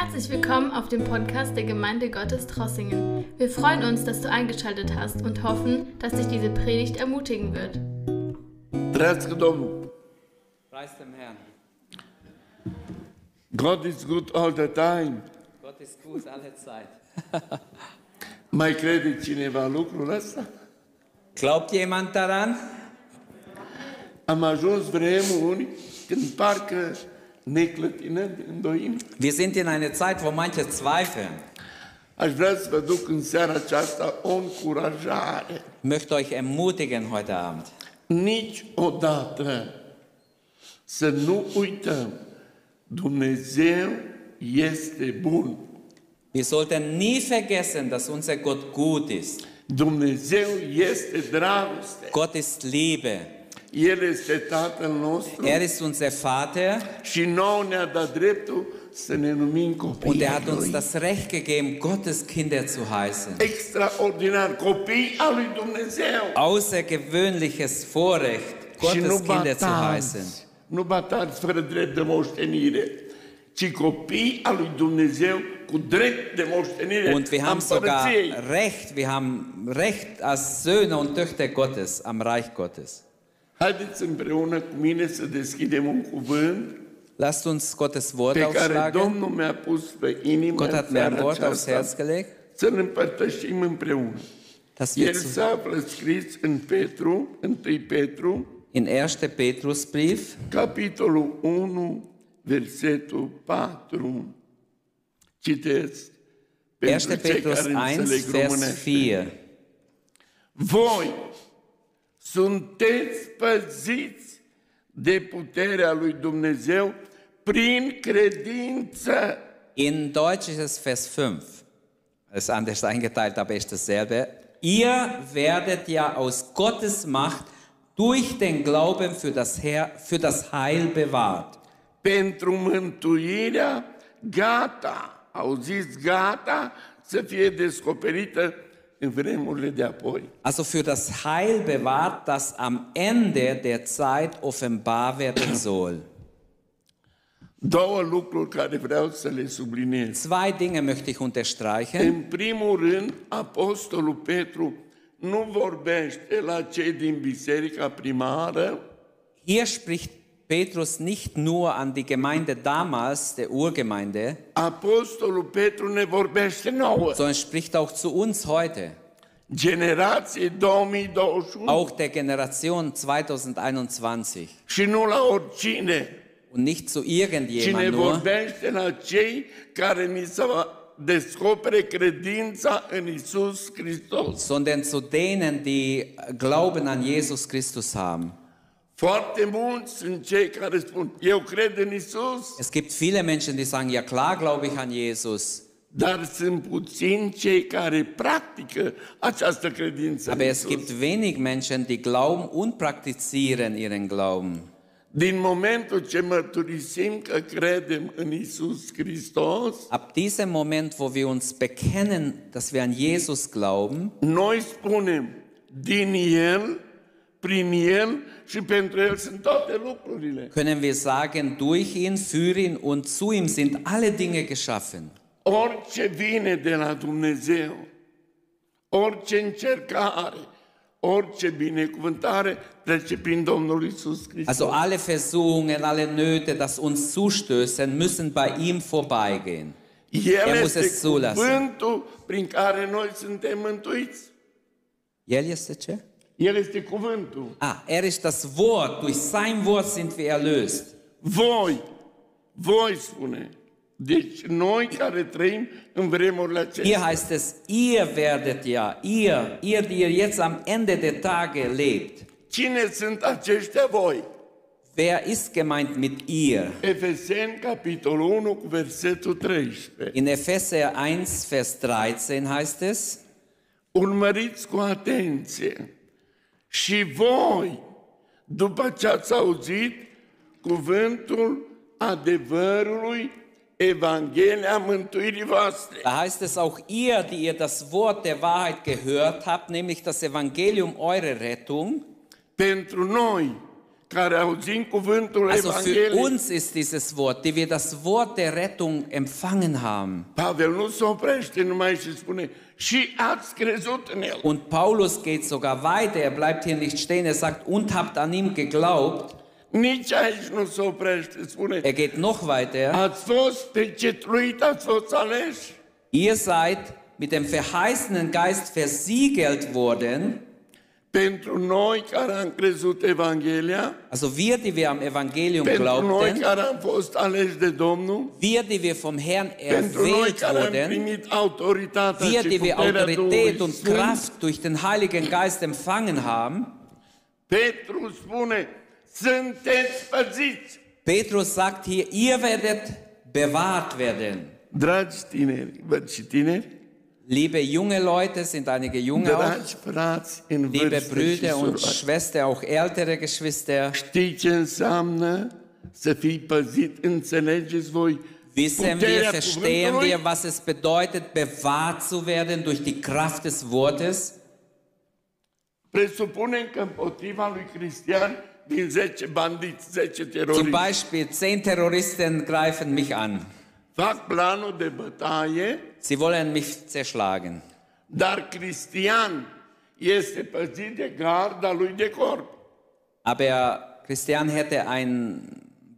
Herzlich willkommen auf dem Podcast der Gemeinde Gottes Trossingen. Wir freuen uns, dass du eingeschaltet hast und hoffen, dass dich diese Predigt ermutigen wird. Trăiască Domnul! Preis dem Herrn. God is good all the time. Gott ist gut alle Zeit. Mai crede cineva lucrul ăsta? Glaubt jemand daran? Am ajuns vremuri când parcă ne. Wir sind in einer Zeit, wo manche zweifeln. Aș vrea să vă duc în seara aceasta o încurajare. Ich möchte euch ermutigen heute Abend. Niciodată să nu uităm, Dumnezeu este bun. Wir sollten nie vergessen, dass unser Gott gut ist. Dumnezeu este dragoste. Gott ist Liebe. El este Tatăl nostru Er ist unser Vater și nouă ne-a dat dreptul să ne numim und copii. er hat uns das Recht gegeben, Gottes Kinder zu heißen. Extraordinar, copii al lui Dumnezeu. Außergewöhnliches Vorrecht, Gottes Kinder zu heißen. nu batați fără drept de moștenire, ci copii al lui Dumnezeu Und wir haben sogar. Recht, wir haben Recht als Söhne und Töchter Gottes am Reich Gottes. Haideți împreună cu mine să deschidem un cuvânt Lasst uns Gottes Wort pe care aufschlagen. Domnul mi-a pus pe inimă Gott în hat mir ein seara Wort aufs aceasta, Herz gelegt, să-l împărtășim împreună. dass wir El zu, se află scris în Petru, 1 Petru, in 1. Petrusbrief, capitolul 1, versetul 4. Citesc. 1. pentru cei Petrus care 1, înțeleg Vers românește. 4. Voi sunteți păziți de puterea lui Dumnezeu prin credință. In Deutsch ist es Vers 5. Es ist anders eingeteilt, aber ist dasselbe. Ihr werdet ja aus Gottes Macht durch den Glauben für das, Herr, für das Heil bewahrt. pentru mântuirea gata, auziți, gata să fie descoperită în vremurile de apoi. Also für das Heil bewahrt, das am Ende der Zeit offenbar werden soll. Două lucruri care vreau să le subliniez. Zwei Dinge möchte ich unterstreichen. În primul rând, Apostolul Petru nu vorbește la cei din biserica primară, Hier spricht Petrus nicht nur an die Gemeinde damals, der Urgemeinde, Apostolul Petru ne vorbește nouă, sondern spricht auch zu uns heute, generație 2021 auch der Generation 2021 și nu la oricine, und nicht zu ci ne irgendjemand nur, vorbește la cei care ni se descopere credința în Isus Hristos. sondern zu denen, die Glauben an Jesus Christus haben. Es gibt viele Menschen, die sagen, ja klar glaube ich an Jesus, dar sunt puțini cei care practică această credință aber es gibt wenig Menschen, die glauben und praktizieren ihren Glauben. Din momentul ce mărturisim că credem în Isus Hristos, Ab diesem Moment, wo wir uns bekennen, dass wir an Jesus glauben, noi spunem, din El, prin El și pentru El sunt toate lucrurile. können wir sagen, durch ihn, für ihn und zu ihm sind alle Dinge geschaffen. Orice vine de la Dumnezeu, orice încercare, orice binecuvântare trece prin Domnul Isus Hristos. Also alle Versuchungen, alle Nöte, das uns zustößen, müssen bei ihm vorbeigehen. El El muss es zulassen. cuvântul prin care noi suntem mântuiți. El este ce? El este cuvântul. Ah, er ist das Wort. Durch sein Wort sind wir erlöst. Voi, voi spune. Deci noi care trăim în vremurile Hier acestea. heißt es, ihr werdet ja, ihr, ihr, die ihr jetzt am Ende der Tage lebt. Cine sunt aceștia voi? Wer ist gemeint mit ihr? Capitolul 1, cu versetul 13. In Epheser 1, Vers 13 heißt es, Urmăriți cu atenție și voi, după ce ați auzit cuvântul adevărului, Evanghelia mântuirii voastre. da heißt es auch ihr, die ihr das Wort der Wahrheit gehört habt, nämlich das Evangelium eurer Rettung, Pentru noi, care auzim cuvântul Also für Evangheliei, uns ist dieses Wort, die wir das Wort der Rettung empfangen haben. Pavel nu se oprește numai și spune Und Paulus geht sogar weiter, er bleibt hier nicht stehen, er sagt, und habt an ihm geglaubt. Er geht noch weiter, ihr seid mit dem verheißenen Geist versiegelt worden. Also wir, die wir am Evangelium pentru noi glaubten, care am fost aleși de Domnul, wir, die wir vom Herrn pentru noi erwählt wurden, wir, și die wir Autorität und Kraft durch den Heiligen Geist empfangen haben. Petrus sagt hier, ihr werdet bewahrt werden. Dragi tineri, tineri, Liebe junge Leute, sind einige Junge auch, în liebe vârstă și Brüder und surori, Schwestern, auch ältere Geschwister, știi ce înseamnă să fii păzit? Înțelegeți voi wissen wir, puterea verstehen cuvântului? wir, was es bedeutet, bewahrt zu werden durch die Kraft des Wortes? Presupunem că împotriva lui Cristian din 10 bandiți, 10 Zum teroriști, Beispiel, zehn Terroristen greifen mich an. fac planul de bătaie, Sie wollen mich zerschlagen. dar Cristian este păzit de garda lui de corp. Aber Christian hätte einen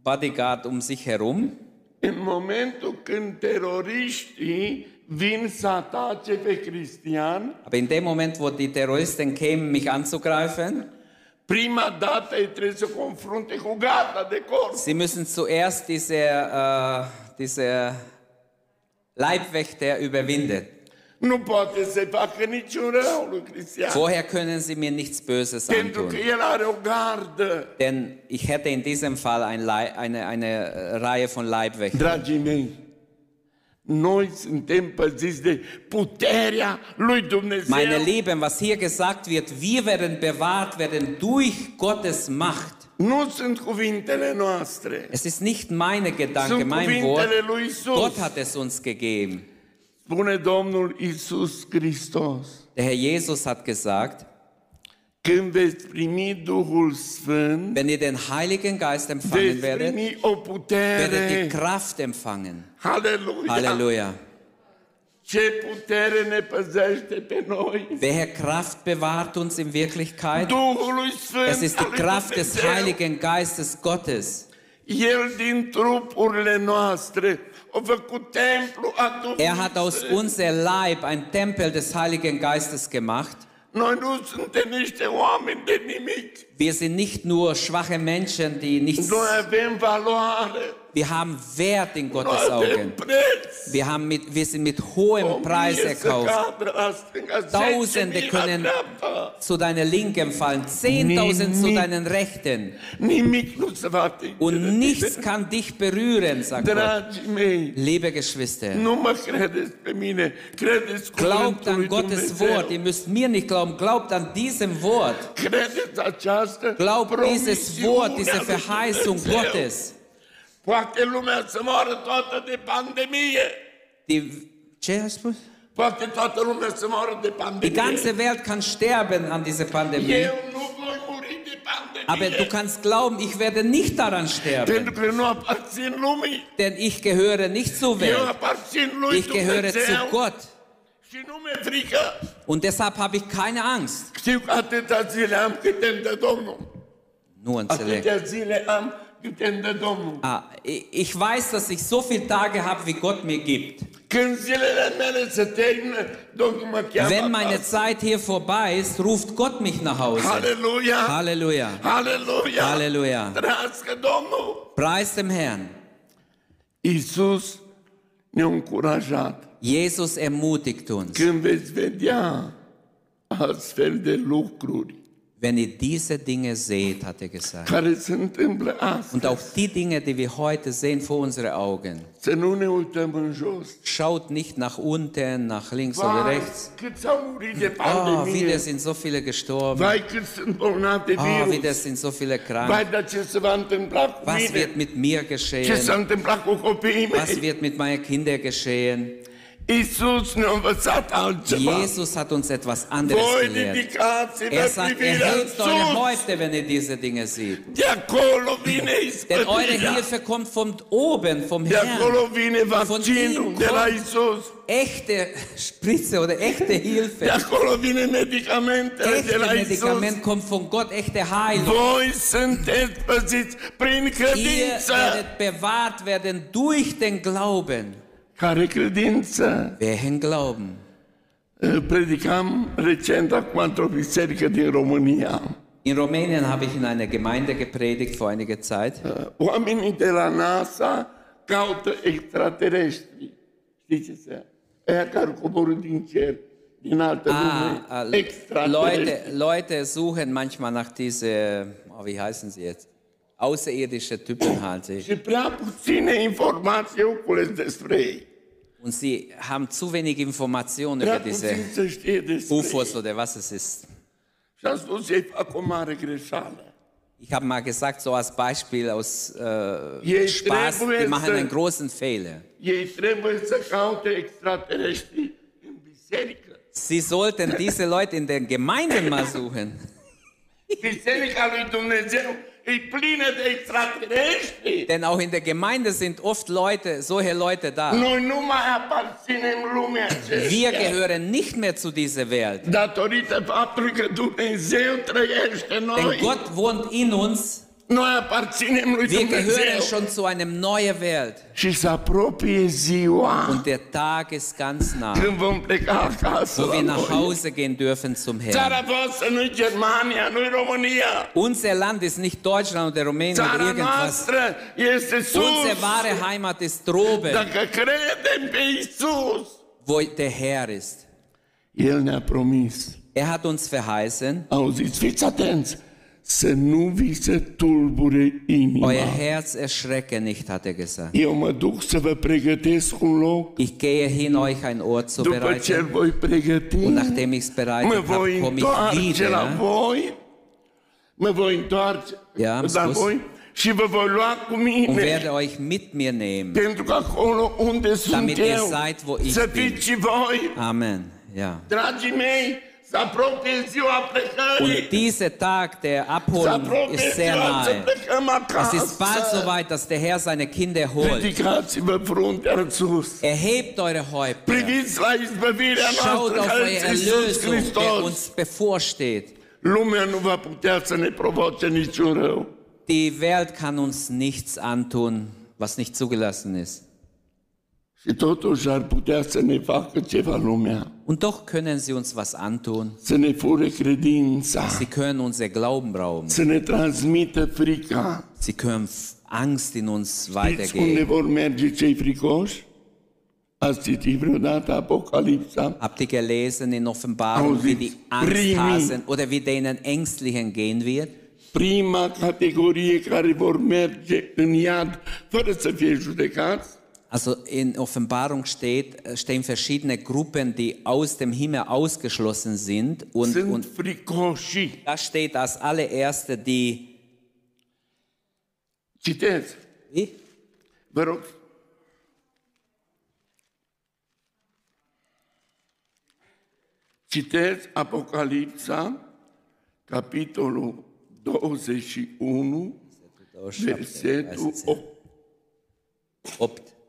Bodyguard um sich herum. În momentul când teroriștii vin să atace pe Cristian, Aber in dem Moment, wo die Terroristen kämen, mich anzugreifen, prima dată ei trebuie să confrunte cu garda de corp. sie müssen zuerst diese, äh, diese Leibwächter überwinden. Nu poate să facă niciun rău lui Cristian. Vorher können sie mir nichts Böses Pentru că antun. el are o gardă. Denn ich hätte in diesem Fall ein eine, eine äh, Reihe von Leibwächtern. Dragii mei, noi suntem păziți de puterea lui Dumnezeu. Meine Lieben, was hier gesagt wird, wir werden bewahrt werden durch Gottes Macht. Es ist nicht meine Gedanke, mein Wort. Gott hat es uns gegeben. Der Herr Jesus hat gesagt, wenn ihr den Heiligen Geist empfangen werdet, werdet ihr. Kraft empfangen. Halleluja! Halleluja. Ce putere ne păzește pe noi! Welche Kraft bewahrt uns in Wirklichkeit? Es ist die Kraft des. Heiligen Geistes Gottes. Er hat aus unser Leib ein Tempel des Heiligen Geistes gemacht. Wir sind nicht nur schwache Menschen, die nichts. Wir haben Wert in Gottes Augen. Wir, haben mit, wir sind mit hohem Preis erkauft. Tausende können zu deiner Linken fallen, zehntausend zu deinen Rechten. Und nichts kann dich berühren, sagt Gott. Liebe Geschwister, glaubt an Gottes. Wort. Ihr müsst mir nicht glauben, glaubt an diesem Wort. Glaubt dieses Wort, diese Verheißung. Gottes. Poate lumea să moară toată de pandemie. Die, ce ai spus? Poate toată lumea să moară de Die pandemie. ganze Welt kann sterben an dieser Pandemie. Eu nu voi muri de pandemie. Aber du kannst glauben, ich werde nicht daran sterben. Pentru că nu aparțin lumii. Denn ich gehöre nicht zur Eu Welt. aparțin lui Ich gehöre zu Dumnezeu. Gott. Und deshalb habe ich keine Angst. Știu că atâtea zile am îmi dă Domnul. Nu înțeleg. Atâtea zile am Ah, ich weiß, dass ich so viele Tage habe, wie Gott mir gibt. Wenn meine. Zeit hier vorbei ist, ruft Gott mich nach Hause. Halleluja! Halleluja. Halleluja! Halleluja. Preis dem Herrn. Iisus ne-a încurajat. Jesus ermutigt uns. Când veți vedea astfel de lucruri Wenn ihr diese Dinge seht, hat er gesagt. Und auch die Dinge, die wir heute sehen vor unsere Augen. Schaut nicht nach unten, nach links oder rechts. Oh, wieder sind so viele gestorben. Oh, wieder sind so viele krank. Was wird mit mir geschehen? Was wird mit meinen Kindern geschehen? Jesus hat uns etwas anderes gelehrt. Er sagt, erhebt eure. Häupte, wenn ihr diese Dinge seht. Denn eure. Hilfe kommt von oben, vom Herrn. vaccinul ihm kommt-. Echte Spritze oder echte Hilfe. Echte. Medikament kommt von Gott, echte Heilung. Ihr werdet bewahrt werden durch den Glauben. Credință? Welchen Glauben? Predicam recent acum într-o biserică din România. In Rumänien habe ich in einer Gemeinde gepredigt vor einiger Zeit. Oamenii de la NASA caută extraterestri. Știți ce se? Aia care coboră din cer, Ah, lume. äh, Leute. Leute suchen manchmal nach diese, oh, wie heißen sie jetzt? Außerirdische Typen halt. Și prea puține informații au cules despre ei. Und sie haben zu wenig Informationen über diese UFOs oder was es ist. Ich habe mal gesagt, so als Beispiel aus äh, Spaß, die trebuie machen einen großen Fehler. Sie sollten diese Leute in den Gemeinden mal suchen. Biserica lui Dumnezeu Denn auch in der Gemeinde sind oft Leute, solche Leute da. Wir gehören nicht mehr zu dieser Welt. Denn. Gott wohnt in uns. Wir gehören schon zu einem neuen Welt. Und der Tag ist ganz nah, wo wir nach. Hause gehen dürfen zum Herrn. Unser Land ist nicht Deutschland oder Rumänien oder irgendwas. Unsere wahre Heimat ist droben, wo der Herr ist. Er hat uns verheißen, atenți, să nu vi se tulbure inima. euer Herz erschrecke nicht, hat er gesagt. Eu mă duc să vă pregătesc un loc. Ich gehe hin, euch ein Ort zu După ce îl bereiten. voi pregăti, Und nachdem ich es mă voi habe, komme ich la wieder. voi, mă voi întoarce Ja, am la voi și vă voi lua cu Und werde euch mit mir nehmen. Pentru că acolo unde sunt Damit ihr seid, wo ich să bin. fiți și voi, Amen. Ja. dragii mei, Und dieser Tag der Abholung ist sehr nahe. Es ist bald acasă. soweit, dass der Herr seine Kinder holt. Erhebt eure Häupter. Schaut auf eure Erlösung, der Hristos. uns bevorsteht. Die Welt kann uns nichts antun, was nicht zugelassen ist. Și totuși ar putea să ne facă ceva lumea. Und doch können sie uns was antun. Să ne fure credința. Sie können unser Glauben rauben. Să ne transmită frica. Sie können Angst in uns Știți unde weitergeben. vor merge cei fricoși? Ați citit vreodată Apocalipsa? Habt ihr gelesen in Offenbarung, wie die Angsthasen oder wie denen Ängstlichen gehen wird? Prima categorie care vor merge în iad fără să fie judecați Also in Offenbarung steht, äh, stehen verschiedene Gruppen, die aus dem Himmel ausgeschlossen sind. Und, und fricoși. da steht als allererste die. Citez, Wie? vă rog. Citez Apocalipsa, capitolul 21, versetul 8. 8.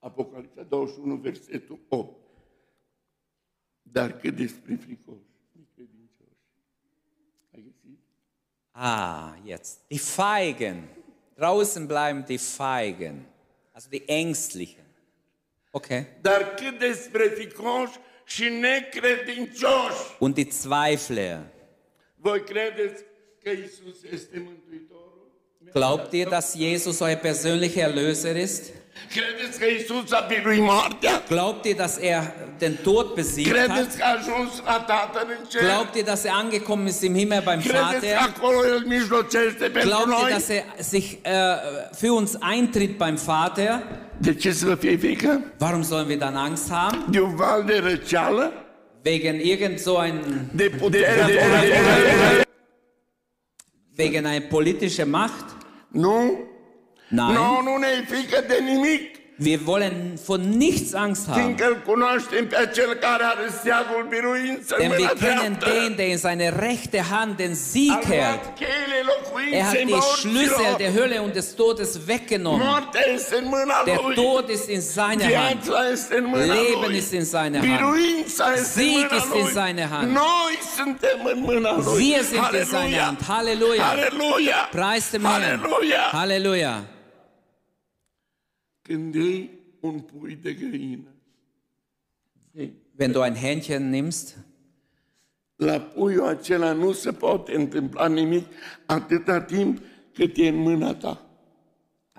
Apocalipsa 21, versetul 8. Dar cât despre fricoși, necredincioși. Ai găsit? Ah, jetzt. Die Feigen. Draußen bleiben die Feigen. Also die Ängstlichen. Okay. Dar cât despre fricoși și necredincioși. Und die Zweifler. Voi credeți că Isus este Mântuitorul? Glaubt ihr, dass Jesus euer persönlicher Erlöser ist? Glaubt ihr, dass er den Tod besiegt hat? Glaubt ihr, dass er angekommen ist im Himmel beim Vater? Glaubt ihr, dass er sich äh, für uns eintritt beim Vater? Warum sollen wir dann Angst haben? Wegen irgend so ein, wegen einer politischen Macht? nu? Nein. Nu, nu ne frică de nimic. Wir wollen vor nichts Angst haben. Denn wir kennen den, der in seine rechte Hand den Sieg hält. Er hat die Schlüssel der Hölle und des Todes weggenommen. Der. Tod ist in seiner Hand. Leben ist in seiner Hand. Sieg ist in seiner Hand. Wir sind in seiner. Hand. Halleluja. Halleluja. Preis dem Herrn. Halleluja. Halleluja. Când iei un pui de găină, Wenn du ein Hähnchen nimmst, la puiul acela nu se poate întâmpla nimic atâta timp cât e în mâna ta.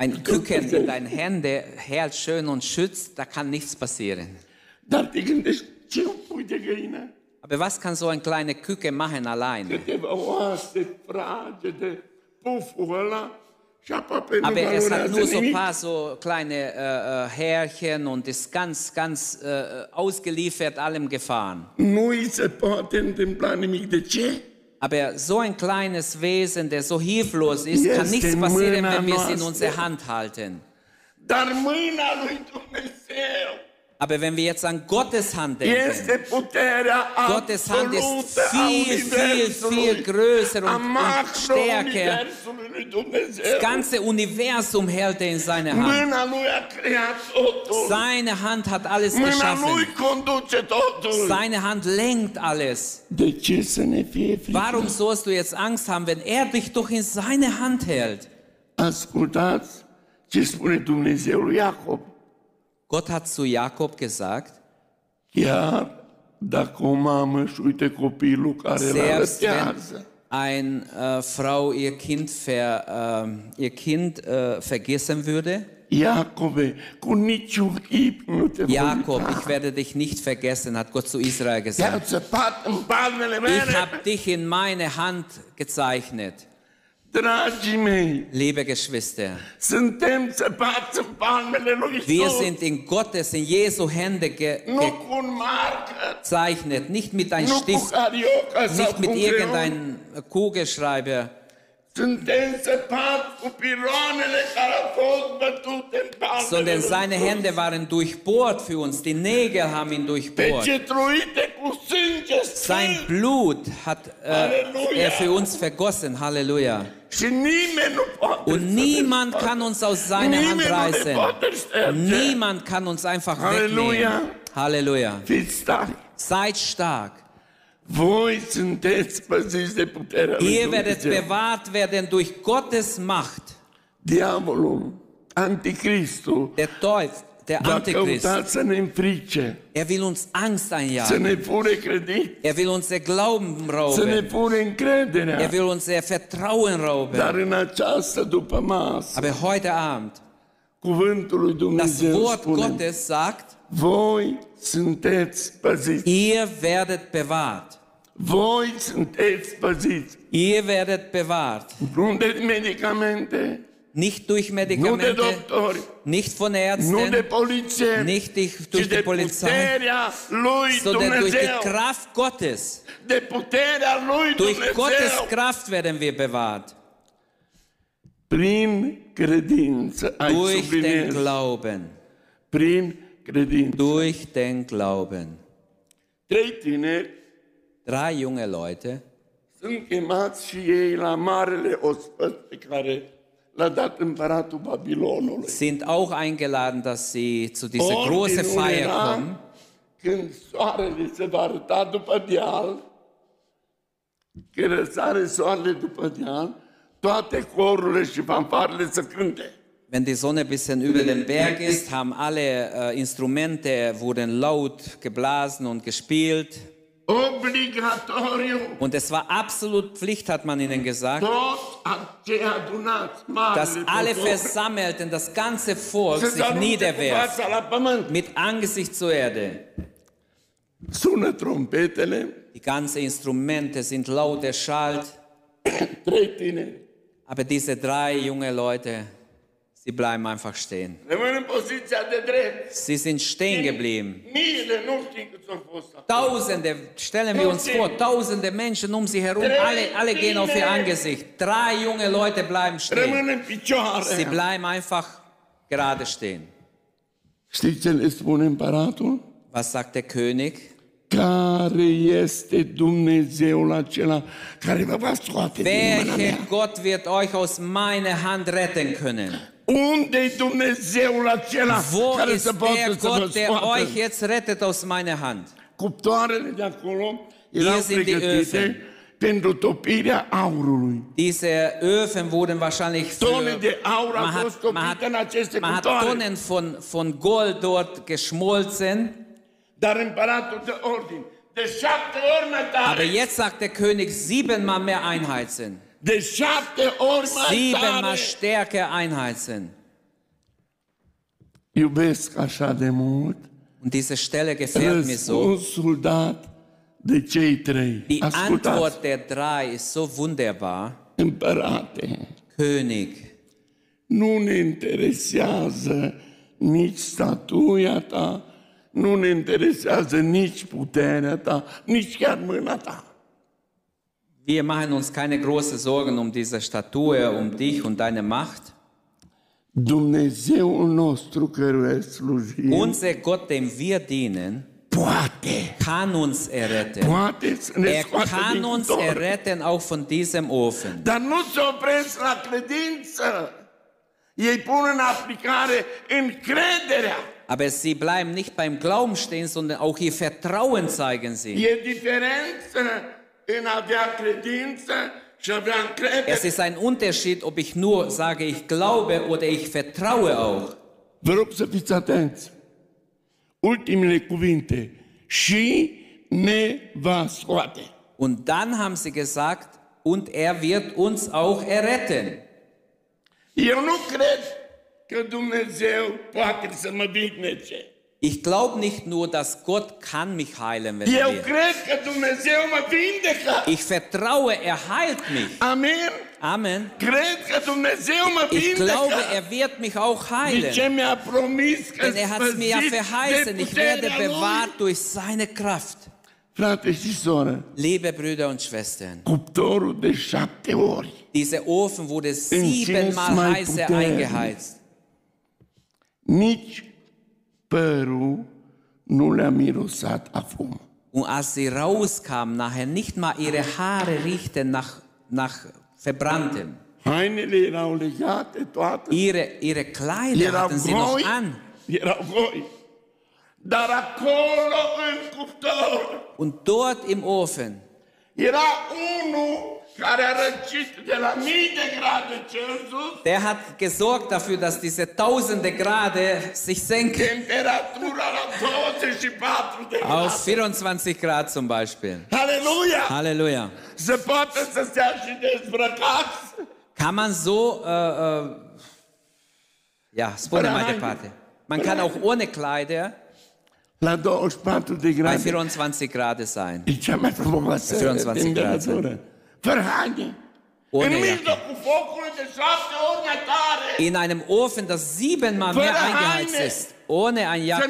ein Küken in deine Hände hält schön und schützt, da kann nichts passieren. Dar te gândești, ce un pui de găină? Aber was kann so ein kleiner Küke machen alleine? Câteva oase fragede, puful ăla Aber es hat nur so ein paar so kleine äh, äh, Härchen und ist ganz, ganz äh, ausgeliefert allem Gefahren. Aber so ein kleines Wesen, der so hilflos ist, kann nichts passieren, wenn wir es in unsere Hand halten. Dar mâna lui Dumnezeu Aber wenn wir jetzt an Gottes Hand denken, Gottes Hand ist viel, viel, viel größer und, und stärker. Das ganze Universum hält er in seiner Hand. Seine Hand hat alles geschaffen. Seine Hand lenkt alles. Warum sollst du jetzt Angst haben, wenn er dich doch in seine Hand hält? Ascultați ce spune Dumnezeu lui Iacob. Gott hat zu Jakob gesagt, la selbst wenn eine äh, Frau ihr Kind, ver, äh, ihr kind äh, vergessen würde, Jakob, ich werde dich nicht vergessen, hat Gott zu Israel gesagt. Ich habe dich in meine Hand gezeichnet. Dragii mei, Liebe Geschwister, wir sind in Gottes, in Jesu Hände ge gezeichnet, nicht mit einem Stift, nicht mit irgendeinem Kugelschreiber, sondern seine. Hände waren durchbohrt für uns. Die Nägel haben ihn durchbohrt. Sein. Blut hat äh, er für uns vergossen. Halleluja. Und niemand kann uns aus seiner Hand reißen. Niemand kann uns einfach Halleluja. wegnehmen. Halleluja. Seid stark. Ihr werdet bewahrt werden durch Gottes Macht. Der Teufel, der Antichrist, er will uns Angst einjagen. Er will unser Glauben să ne rauben. Er will unser Vertrauen Dar rauben. Aber heute Abend, das Wort Gottes sagt, ihr werdet bewahrt. Ihr werdet bewahrt. Nicht durch Medikamente, nicht von Ärzten, nicht durch, die Polizei, sondern durch die. Kraft Gottes. Durch Gottes. Kraft werden wir bewahrt. Durch den Glauben. Durch den Glauben. Drei junge Leute sunt chemați și ei la marele ospăț pe care l-a dat împăratul Babilonului. sind auch eingeladen, dass sie zu dieser großen Feier era, kommen. când soarele se va arăta după deal, când răsare soarele după deal, toate corurile și fanfarele să cânte. Wenn die Sonne ein bisschen über dem Berg ist, haben alle äh, Instrumente wurden laut geblasen und gespielt. Und es war absolut Pflicht, hat man ihnen gesagt, dass alle Versammelten, das ganze Volk sich niederwerft, mit Angesicht zur Erde. Trompetele, Die ganzen Instrumente sind laut erschallt, aber diese drei junge Leute, sie bleiben einfach stehen. Sie sind stehen geblieben. Tausende, stellen wir uns vor, tausende Menschen um sie herum, alle, alle gehen auf ihr Angesicht. Drei junge Leute bleiben stehen. Sie bleiben einfach gerade stehen. Was sagt der König? Care este Dumnezeul acela care vă va scoate din mâna Welcher mea? Gott wird euch aus meiner Hand retten können? Unde Dumnezeul acela Wo care ist să poată der să vă Gott, der scoată? euch jetzt rettet aus meiner Hand? Cuptoarele de acolo erau Hier sind die pregătite Öfen. pentru topirea aurului. Diese Öfen wurden wahrscheinlich für, Tone de aur au man fost hat, man topite în hat, aceste man hat cuptoare. Tonnen von, von Gold dort geschmolzen. Dar împăratul de ordin, de șapte ori mai Aber tare, jetzt sagt der König, siebenmal mehr Einheit Siebenmal stärker Einheit sind. Iubesc așa de mult Und diese Stelle gefällt mir so. răspunsul dat de cei trei. Die Ascultați, Antwort der drei ist so wunderbar. împărate, König, nu ne interesează nici statuia ta, nu ne interesează nici puterea ta, nici chiar mâna ta. Wir machen uns keine großen Sorgen um diese Statue, um dich und deine Macht. Dumnezeul nostru căruia slujim Unser Gott, dem wir dienen, poate, kann uns erretten. poate să ne Er kann uns cuptor. erretten, auch von diesem Ofen. Dar nu se opresc la credință. Ei pun în aplicare încrederea. Aber sie bleiben nicht beim Glauben stehen, sondern auch ihr Vertrauen zeigen sie. E diferență Es ist ein Unterschied, ob ich nur sage, ich glaube oder ich vertraue auch. Vă să fiți atenți. Ultimele cuvinte. Și ne va scoate. Und dann haben sie gesagt, und er wird uns auch erretten. Eu nu cred că Dumnezeu poate să mă vindece. Ich glaube nicht nur, dass Gott kann mich heilen, wenn er Eu will. cred că Dumnezeu mă vindecă. Ich vertraue, er heilt mich. Amin. Amen. Cred că Dumnezeu mă Ich glaube, vindecă. er wird mich auch De heilen. ce mi-a promis că Denn er hat es mir ja spăzit verheißen, de ich werde puterea Lui. bewahrt durch seine Kraft. Frate și soră, Liebe Brüder und Schwestern, cuptorul de șapte ori dieser Ofen wurde siebenmal heißer eingeheizt. nici părul nu le-a mirosat a fum. Und als sie rauskamen, nachher nicht mal ihre Haare riechten nach, nach Verbranntem. Ihre, ihre Kleider hatten sie noch an. Und dort im Ofen era unul Der hat gesorgt dafür, dass diese tausende Grade sich senken. temperatura la 24 de Auf grade. 24 Grad zum Beispiel. Halleluja! Halleluja. Kann man so, äh, äh, ja, spune mai departe. Man kann auch ohne Kleider La 24 de bei grade 24 Grade sein. e cea mai frumoasă 24 temperatură. Tare. In einem Ofen, das siebenmal mehr eingeheizt ist. Ohne ein Jacke.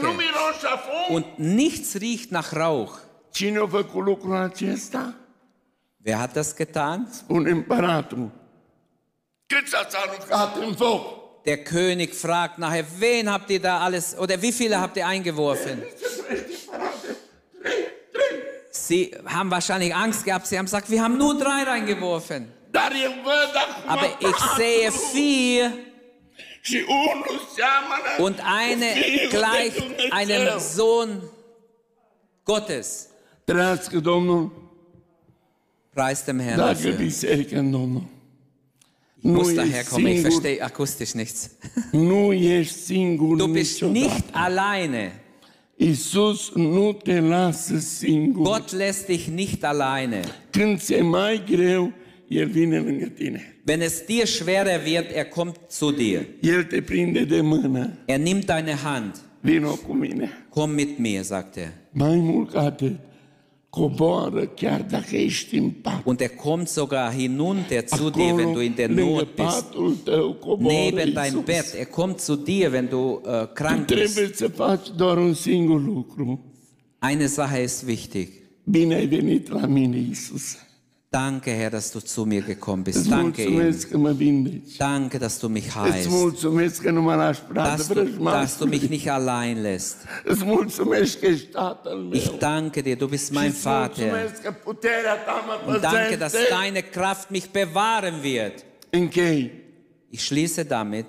Und nichts riecht nach Rauch. Wer hat das getan? Der König fragt nachher, wen habt ihr da alles, oder wie viele habt ihr eingeworfen? Sie haben wahrscheinlich Angst gehabt, sie haben gesagt, wir haben nur drei reingeworfen. Acum Aber ich sehe vier und eine gleicht einem Sohn Gottes. Preis dem Herrn dafür. Ich muss daher kommen, ich verstehe akustisch nichts. Du bist nicht alleine. Iisus nu te lasă singur. Gott lässt dich nicht alleine. Când ți-e mai greu, El vine lângă tine. Wenn es dir schwerer wird, er kommt zu dir. El te prinde de mână. Er nimmt deine Hand. Vino cu mine. Komm mit mir, sagt er. Mai mult ca atât, coboară chiar dacă ești în pat. Und er kommt sogar hinunter zu dir, wenn du in der Not bist. patul tău, coboară Neben dein Iisus. Bett. Er kommt zu dir, wenn du Tu krank bist. trebuie să faci doar un singur lucru. Eine Sache ist wichtig. Bine ai venit la mine, Iisus. Danke, Herr, dass du zu mir gekommen bist. Danke. Danke, dass du mich heilst. Dass du, dass du mich nicht allein lässt. Ich danke dir, du bist mein Vater. Und danke, dass deine Kraft mich bewahren wird. Ich schließe damit.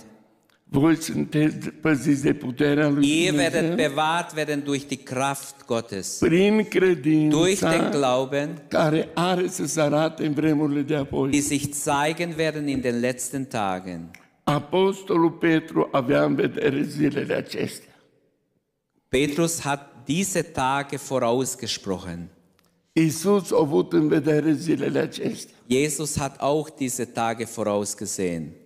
Ihr werdet bewahrt werden durch die Kraft Gottes. Durch den Glauben, die sich zeigen werden in den letzten Tagen. Apostolul Petru avea în vedere zilele acestea. Petrus hat diese Tage vorausgesprochen. Jesus hat auch diese Tage vorausgesehen.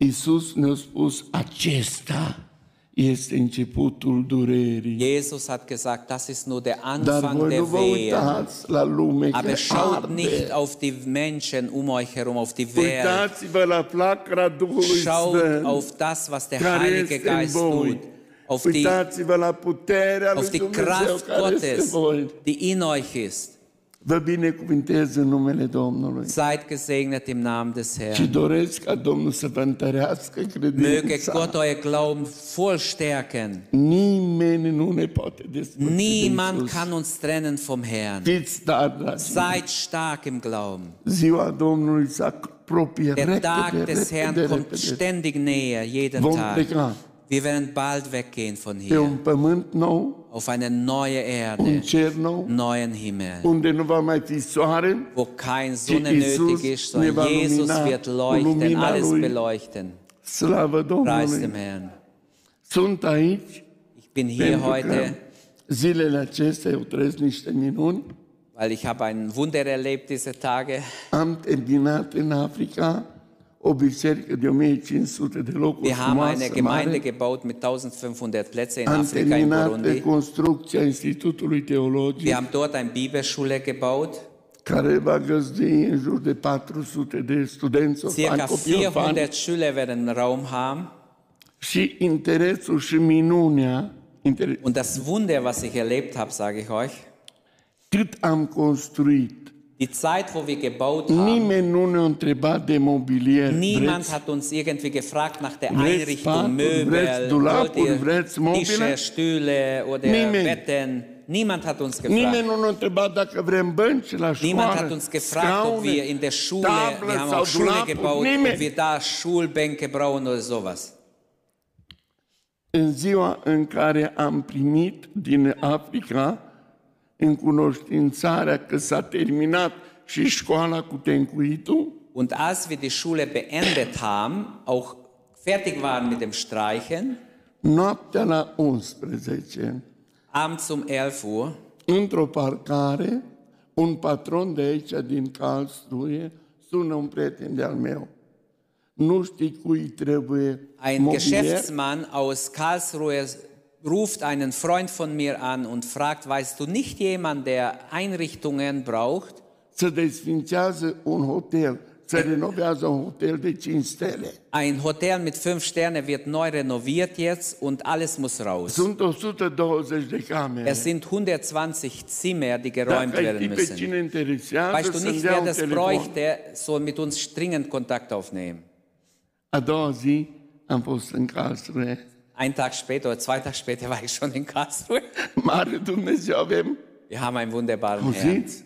Iisus ne-a spus, acesta este începutul durerii. Jesus hat gesagt, das ist nur der Anfang der Wehe. Aber schaut nicht arde. auf die Menschen um euch herum, auf die Welt. Schaut auf das, was der Heilige Geist tut. Auf die, auf die Kraft Gottes, die in euch ist. Vă binecuvintez în numele Domnului. Seid gesegnet im Namen des Și Herrn. doresc ca Domnul să vă întărească Möge. Gott euer Glauben voll stärken. Nimeni nu ne poate despărți de Niemand kann uns trennen vom Herrn. Fiți tari. Seid stark im Glauben. Ziua Domnului Der Tag des Herrn kommt ständig näher, jeden Tag. Wir werden bald weggehen von pe hier un pământ nou, auf eine neue un Erde, cer nou, neuen Himmel, unde nu va mai fi soare, wo kein Sonne nötig ist, sondern Jesus wird leuchten, alles beleuchten. slavă Preis dem Domnului. Herrn. Sunt aici Ich bin hier heute, zilele acestea eu trăiesc niște minuni. weil ich habe ein Wunder erlebt diese Tage. Am terminat în Africa Wir haben eine Gemeinde gebaut mit 1500 Plätzen in Afrika, in Burundi. Wir haben dort eine Bibelschule gebaut. care va găzdui în jur de 400 de studenți orfani, Circa copii orfani. 400 Schüler werden. Și interesul și minunea, inter... Und das Wunder, was ich erlebt habe, sage ich euch, cât am construit, die Zeit, wo wir gebaut haben, nimeni nu ne-a întrebat de mobilier. niemand Vreți? hat uns irgendwie gefragt nach der Einrichtung, vreți Möbel, dulapuri, vreți mobile? Tische, Stühle oder Niemand. Betten. Niemand hat uns Nimeni gefragt. nu ne-a întrebat dacă vrem bănci la școală, Niemand hat uns gefragt, ob wir in der Schule, tablă wir haben auch Schule dulapuri. gebaut, ob Nimeni. wir da Schulbänke brauchen oder sowas. În ziua în care am primit din Africa în cunoștințarea că s-a terminat și școala cu tencuitul, Und als wir die Schule beendet haben, auch fertig waren mit dem Streichen, noaptea la 11, abends um 11 Uhr, într-o parcare, un patron de aici din Karlsruhe sună un prieten de-al meu. Nu știi cui trebuie ein mobilier? Geschäftsmann aus Karlsruhe ruft einen Freund von mir an und fragt, weißt du nicht jemand, der Einrichtungen braucht? Să desfințează un hotel, să renovează un hotel de 5 stele. Ein Hotel mit fünf Sternen wird neu renoviert jetzt und alles muss raus. Sunt 120 de camere. Es sind 120 Zimmer, die geräumt Dacă werden pe müssen. cine interesează, Weißt du nicht, wer das telefon. bräuchte, soll mit uns dringend Kontakt aufnehmen. A doua zi am fost în Karlsruhe. Ein Tag später oder zwei Tage später war ich schon in Karlsruhe. Mare Dumnezeu avem, Wir haben einen wunderbaren Herrn. auziți?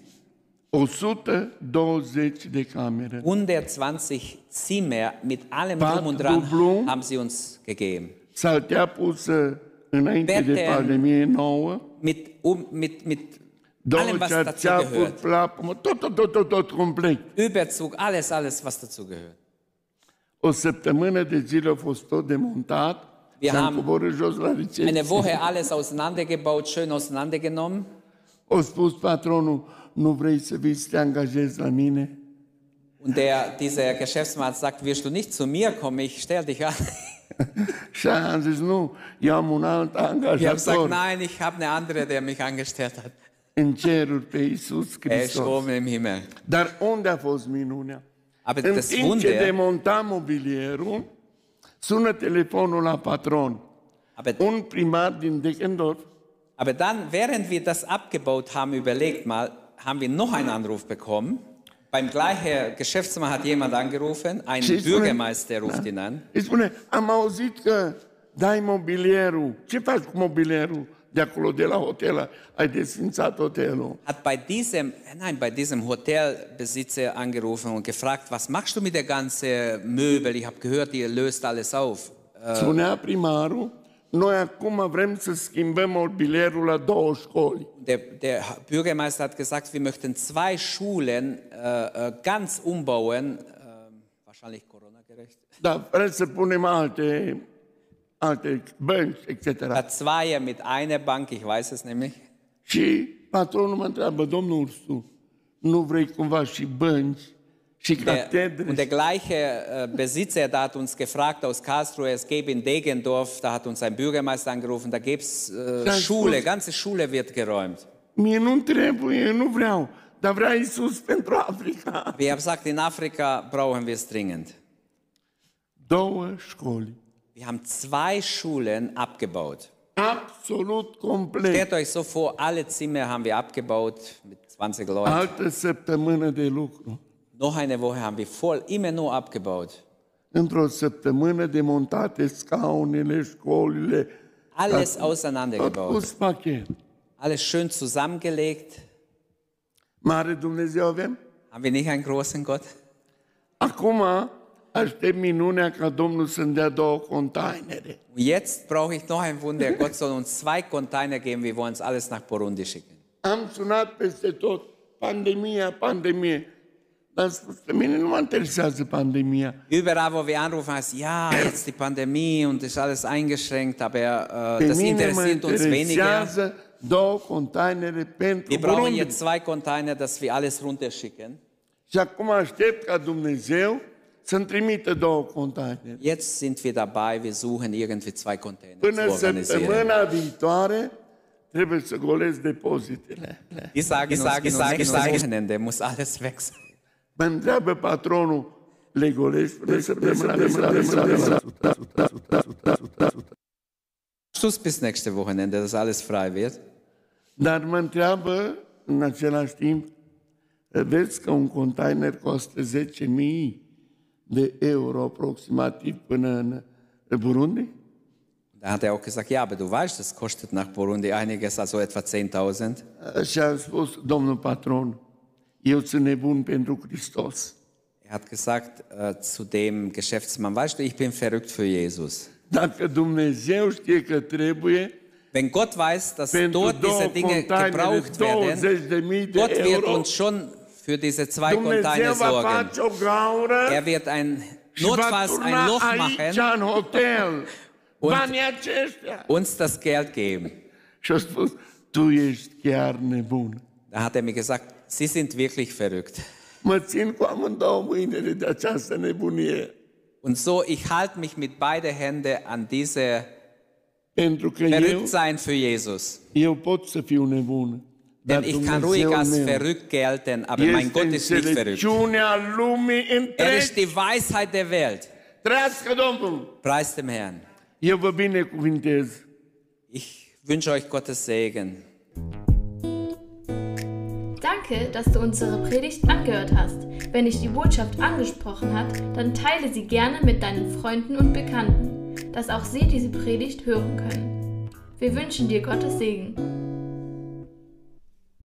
120 de camere. 120 Zimmer mit allem drum und dran dublu. haben sie uns gegeben. Saltea pusă înainte de Bete. pandemie nouă, Mit, um, mit, mit două allem, was dazu gehört. plapumă, tot, tot, tot, tot, tot complet. Überzug, alles, alles, was dazu gehört. O săptămână de zile a fost tot demontat Wir haben. Eine Woche alles auseinandergebaut, schön auseinandergenommen. Und der, dieser Geschäftsmann sagt, wirst du nicht zu mir kommen, ich stell dich an. Și am zis, nu, eu am un alt Ich habe gesagt, nein, ich habe eine andere, der mich angestellt hat. în ceruri pe Iisus Er ist Hristos. im Himmel. Dar unde a fost minunea? Aber das timp ce Wunder, demonta mobilierul, sună telefonul la patron. aber, Un primar din Deckendorf aber dann, während wir das abgebaut haben, überlegt mal, haben wir noch einen Anruf bekommen. Beim gleichen Geschäftsmann hat jemand angerufen, ein spune- Bürgermeister ruft ihn an. Îi spune, am auzit că dai mobilierul. Ce faci cu mobilierul de acolo, de la hotel? Ai desfințat hotelul. Hat bei diesem, nein, bei diesem Hotelbesitzer angerufen und gefragt, was machst du mit der ganzen Möbel? Ich habe gehört, ihr löst alles auf. Spunea primarul, noi acum vrem să schimbăm mobilierul la două școli. Der, der Bürgermeister hat gesagt, wir möchten zwei Schulen äh, äh, ganz umbauen, äh, wahrscheinlich Corona-gerecht. Dar vrem să punem alte, alte bănci, etc. Hat zwei mit einer Bank, ich weiß es nämlich. Și patronul mă întreabă, domnul Ursu, nu vrei cumva și bănci și catedre? und der gleiche äh, Besitzer, der hat uns gefragt aus Karlsruhe, es gäbe in Degendorf, da hat uns ein Bürgermeister angerufen, da gäbe es äh, Schule, muss- ganze Schule wird geräumt. Mie nu trebuie, eu nu vreau, dar vrea Iisus pentru Africa. Wir haben gesagt, in Afrika brauchen wir es dringend. Două școli, Wir haben zwei Schulen abgebaut. absolut complet. Stellt euch so vor, alle Zimmer haben wir abgebaut mit 20 Leuten. Altă săptămână de lucru. Noch eine Woche haben wir voll immer nur abgebaut. Într-o săptămână demontate scaunele, școlile, Alles auseinandergebaut. pachet. Alles schön zusammengelegt. Mare Dumnezeu avem? Haben wir nicht einen großen Gott? Acum aștept minunea ca Domnul să-mi dea două containere. Jetzt brauche ich noch ein Wunder. Gott soll uns zwei Container geben. Wir wollen uns alles nach Burundi schicken. Am sunat peste tot, pandemia, pandemie. Dar spus, pe mine nu mă interesează pandemia. Überall, wo wir anrufen, heißt ja, jetzt die Pandemie und ist alles eingeschränkt, aber äh, das interessiert uns weniger. două containere pentru Wir brauchen Burundi. jetzt zwei Container, dass wir alles runterschicken. Și acum aștept ca Dumnezeu să-mi trimită două containere. Jetzt sind wir dabei, wir suchen irgendwie zwei Container Până zu organisieren. săptămâna viitoare trebuie să golesc depozitele. Ich sage, ich sage, ich sage, ich sage, Wochenende muss alles weg sein. Mă întreabă patronul, le golești până săptămâna viitoare? Schluss bis nächste Wochenende, dass alles frei wird. Dar mă întreabă în același timp, vezi că un container costă 10.000 de euro aproximativ până în Burundi? Da hat er auch gesagt, ja, aber du weißt, das kostet nach Burundi einiges, also etwa 10.000. Și am spus, domnul patron, eu sunt nebun pentru Hristos. Er hat gesagt äh, zu dem Geschäftsmann, weißt du, ich bin verrückt für Jesus. Dacă Dumnezeu știe că trebuie, Wenn Gott weiß, dass dort diese Dinge gebraucht werden, 20.000 de Gott wird uns schon für diese zwei Container sorgen. Er wird ein notfalls ein Loch machen, aceștia. uns das Geld geben. Da hat er mir gesagt, Sie sind wirklich verrückt. Und so, ich halte mich mit beide Hände an diese Verrücktsein für Jesus. eu pot să fiu nebun. Denn ich kann ruhig als verrückt gelten, aber mein Gott ist nicht verrückt. Er ist die. Weisheit der Welt. Preis dem Herrn. Ich wünsche euch Gottes Segen. Danke, dass du unsere Predigt angehört hast. Wenn dich die Botschaft angesprochen hat, dann teile sie gerne mit deinen Freunden und Bekannten, dass auch sie diese Predigt hören können. Wir wünschen dir Gottes Segen.